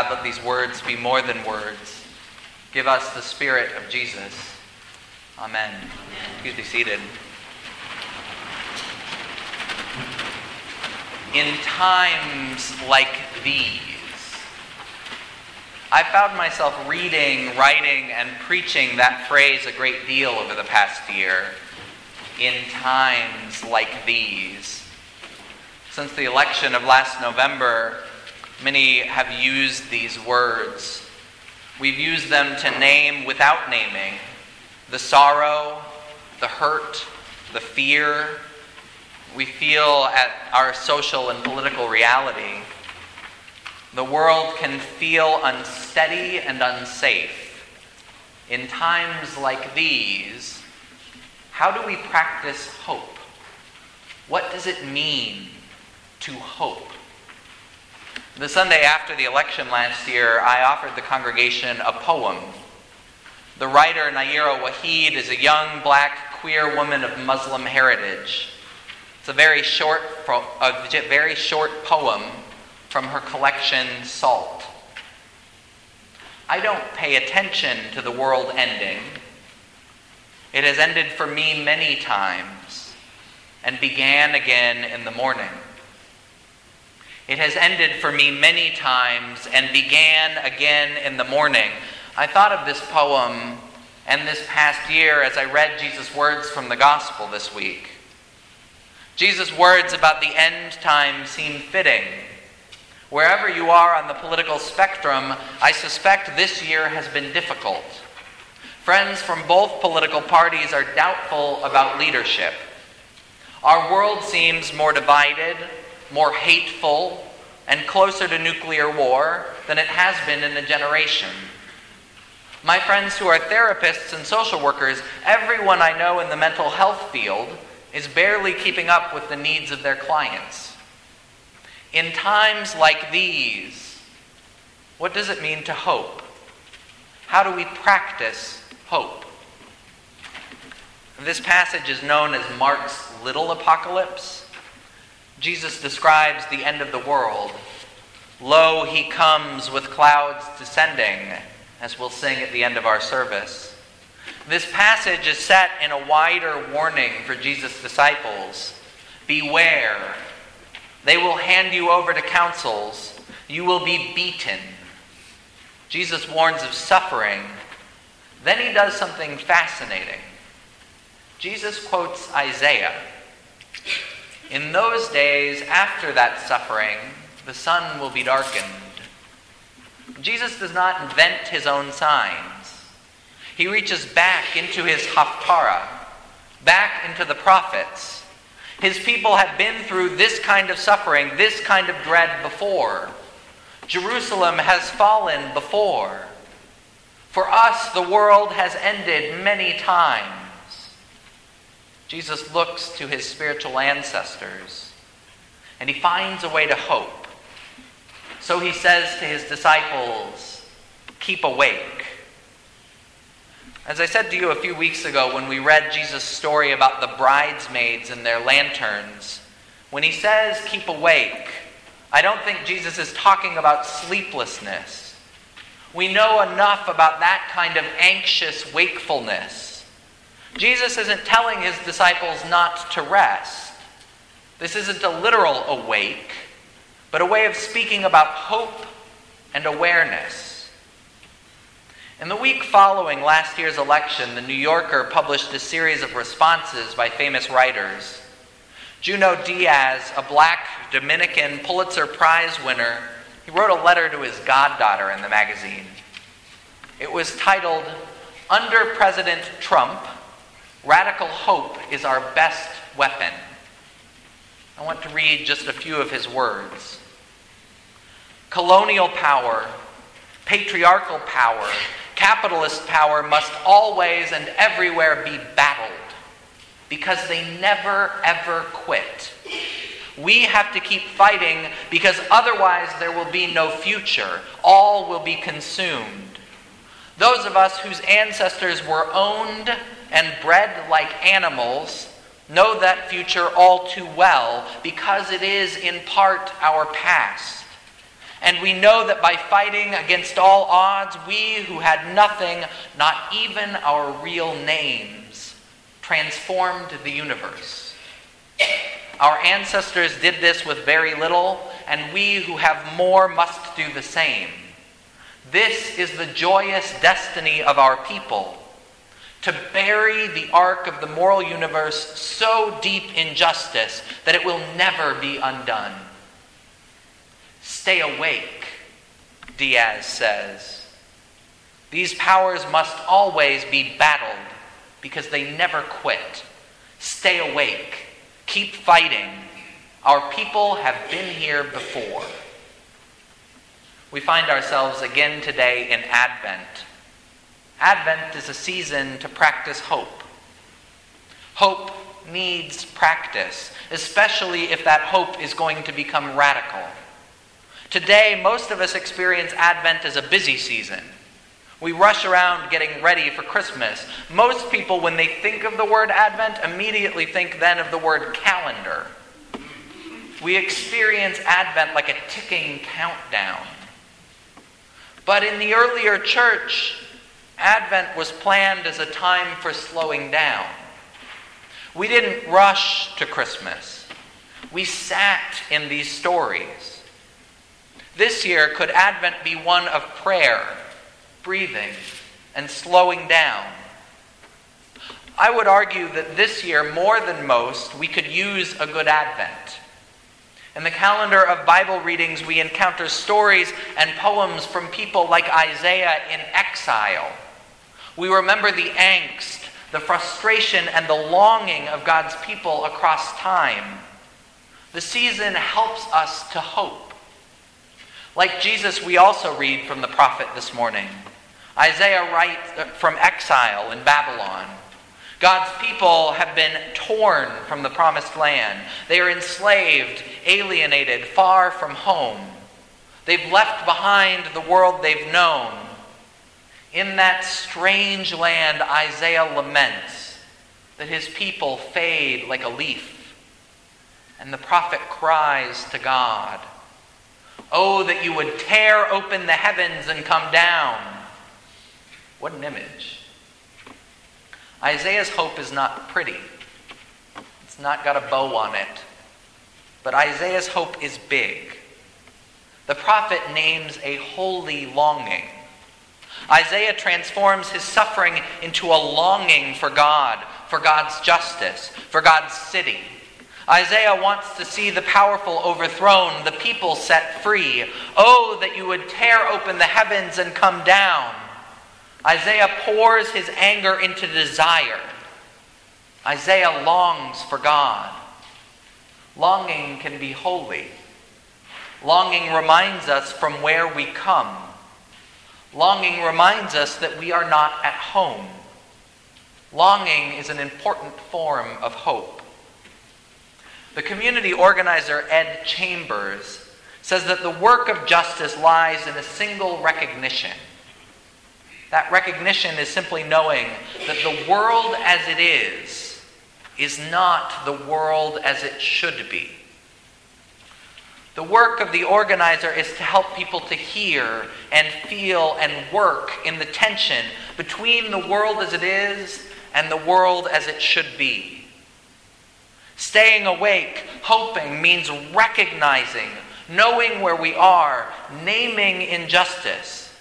God, let these words be more than words. Give us the Spirit of Jesus. Amen. Amen. Please be seated. In times like these, I found myself reading, writing, and preaching that phrase a great deal over the past year. In times like these. Since the election of last November, Many have used these words. We've used them to name without naming the sorrow, the hurt, the fear we feel at our social and political reality. The world can feel unsteady and unsafe. In times like these, how do we practice hope? What does it mean to hope? The Sunday after the election last year, I offered the congregation a poem. The writer, Nayyirah Waheed is a young black queer woman of Muslim heritage. It's a very short, a very short poem from her collection, Salt. I don't pay attention to the world ending. It has ended for me many times and began again in the morning. It has ended for me many times and began again in the morning. I thought of this poem and this past year as I read Jesus' words from the gospel this week. Jesus' words about the end time seem fitting. Wherever you are on the political spectrum, I suspect this year has been difficult. Friends from both political parties are doubtful about leadership. Our world seems more divided, more hateful, and closer to nuclear war than it has been in a generation. My friends who are therapists and social workers, everyone I know in the mental health field, is barely keeping up with the needs of their clients. In times like these, what does it mean to hope? How do we practice hope? This passage is known as Mark's little apocalypse. Jesus describes the end of the world. Lo, he comes with clouds descending, as we'll sing at the end of our service. This passage is set in a wider warning for Jesus' disciples Beware, they will hand you over to councils, you will be beaten. Jesus warns of suffering. Then he does something fascinating. Jesus quotes Isaiah. In those days, after that suffering, the sun will be darkened. Jesus does not invent his own signs. He reaches back into his Haftarah, back into the prophets. His people have been through this kind of suffering, this kind of dread before. Jerusalem has fallen before. For us, the world has ended many times. Jesus looks to his spiritual ancestors and he finds a way to hope. So he says to his disciples, Keep awake. As I said to you a few weeks ago when we read Jesus' story about the bridesmaids and their lanterns, when he says, Keep awake, I don't think Jesus is talking about sleeplessness. We know enough about that kind of anxious wakefulness Jesus isn't telling his disciples not to rest. This isn't a literal awake, but a way of speaking about hope and awareness. In the week following last year's election, the New Yorker published a series of responses by famous writers. Junot Diaz, a black Dominican Pulitzer Prize winner, he wrote a letter to his goddaughter in the magazine. It was titled, Under President Trump, Radical hope is our best weapon. I want to read just a few of his words. Colonial power, patriarchal power, capitalist power must always and everywhere be battled because they never ever quit. We have to keep fighting because otherwise there will be no future. All will be consumed. Those of us whose ancestors were owned and bred like animals know that future all too well because it is in part our past. And we know that by fighting against all odds, we who had nothing, not even our real names, transformed the universe. Our ancestors did this with very little, and we who have more must do the same. This is the joyous destiny of our people to bury the arc of the moral universe so deep in justice that it will never be undone. Stay awake, Diaz says. These powers must always be battled because they never quit. Stay awake. Keep fighting. Our people have been here before. We find ourselves again today in Advent. Advent is a season to practice hope. Hope needs practice, especially if that hope is going to become radical. Today, most of us experience Advent as a busy season. We rush around getting ready for Christmas. Most people, when they think of the word Advent, immediately think then of the word calendar. We experience Advent like a ticking countdown. But in the earlier church, Advent was planned as a time for slowing down. We didn't rush to Christmas. We sat in these stories. This year, could Advent be one of prayer, breathing, and slowing down? I would argue that this year, more than most, we could use a good Advent. In the calendar of Bible readings, we encounter stories and poems from people like Isaiah in exile. We remember the angst, the frustration, and the longing of God's people across time. The season helps us to hope. Like Jesus, we also read from the prophet this morning. Isaiah writes uh, from exile in Babylon. God's people have been torn from the promised land. They are enslaved, alienated, far from home. They've left behind the world they've known. In that strange land, Isaiah laments that his people fade like a leaf. And the prophet cries to God Oh, that you would tear open the heavens and come down. What an image. Isaiah's hope is not pretty, it's not got a bow on it. But Isaiah's hope is big. The prophet names a holy longing. Isaiah transforms his suffering into a longing for God, for God's justice, for God's city. Isaiah wants to see the powerful overthrown, the people set free. Oh, that you would tear open the heavens and come down. Isaiah pours his anger into desire. Isaiah longs for God. Longing can be holy. Longing reminds us from where we come. Longing reminds us that we are not at home. Longing is an important form of hope. The community organizer Ed Chambers says that the work of justice lies in a single recognition. That recognition is simply knowing that the world as it is is not the world as it should be. The work of the organizer is to help people to hear and feel and work in the tension between the world as it is and the world as it should be. Staying awake, hoping, means recognizing, knowing where we are, naming injustice.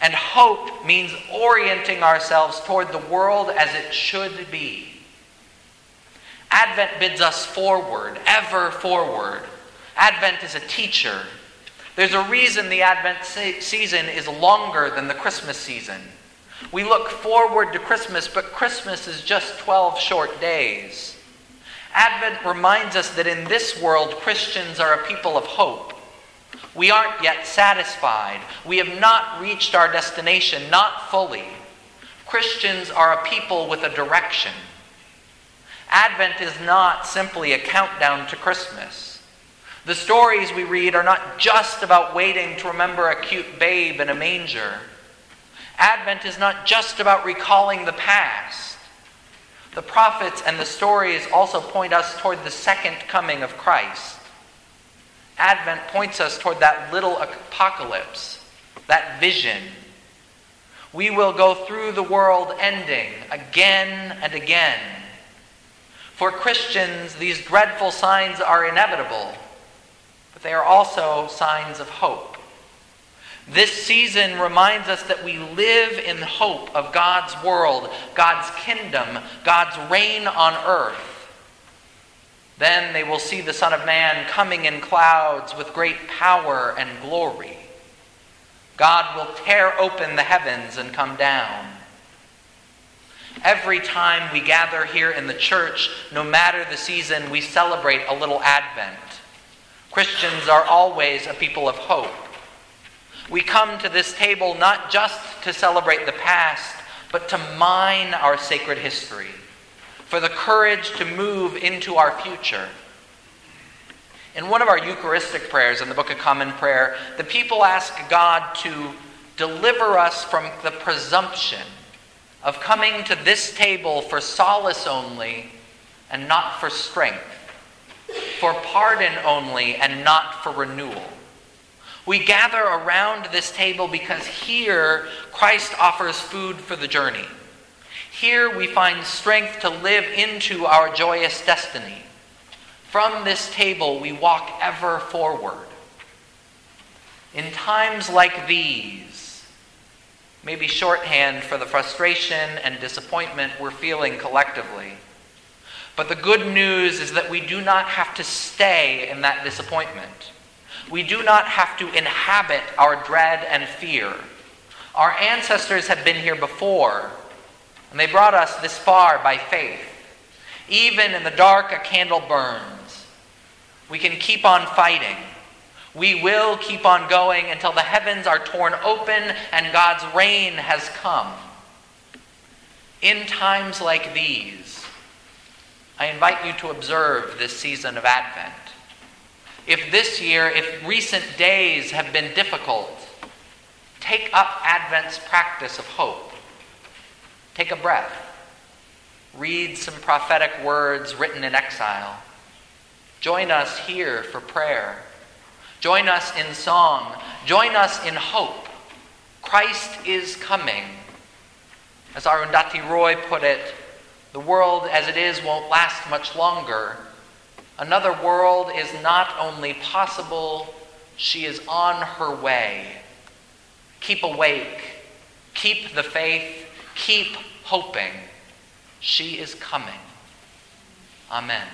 And hope means orienting ourselves toward the world as it should be. Advent bids us forward, ever forward. Advent is a teacher. There's a reason the Advent se- season is longer than the Christmas season. We look forward to Christmas, but Christmas is just 12 short days. Advent reminds us that in this world, Christians are a people of hope. We aren't yet satisfied. We have not reached our destination, not fully. Christians are a people with a direction. Advent is not simply a countdown to Christmas. The stories we read are not just about waiting to remember a cute babe in a manger. Advent is not just about recalling the past. The prophets and the stories also point us toward the second coming of Christ. Advent points us toward that little apocalypse, that vision. We will go through the world ending again and again. For Christians, these dreadful signs are inevitable, they are also signs of hope. This season reminds us that we live in hope of God's world, God's kingdom, God's reign on earth. Then they will see the Son of Man coming in clouds with great power and glory. God will tear open the heavens and come down. Every time we gather here in the church, no matter the season, we celebrate a little Advent. Christians are always a people of hope. We come to this table not just to celebrate the past, but to mine our sacred history, for the courage to move into our future. In one of our Eucharistic prayers in the Book of Common Prayer, the people ask God to deliver us from the presumption of coming to this table for solace only and not for strength, for pardon only and not for renewal. We gather around this table because here Christ offers food for the journey. Here we find strength to live into our joyous destiny. From this table we walk ever forward. In times like these, maybe shorthand for the frustration and disappointment we're feeling collectively. But the good news is that we do not have to stay in that disappointment. We do not have to inhabit our dread and fear. Our ancestors have been here before, and they brought us this far by faith. Even in the dark, a candle burns. We can keep on fighting. We will keep on going until the heavens are torn open and God's reign has come. In times like these, I invite you to observe this season of Advent. If this year, if recent days have been difficult, take up Advent's practice of hope. Take a breath. Read some prophetic words written in exile. Join us here for prayer. Join us in song. Join us in hope. Christ is coming. As Arundhati Roy put it, the world as it is won't last much longer. Another world is not only possible, she is on her way. Keep awake. Keep the faith. Keep hoping. She is coming. Amen.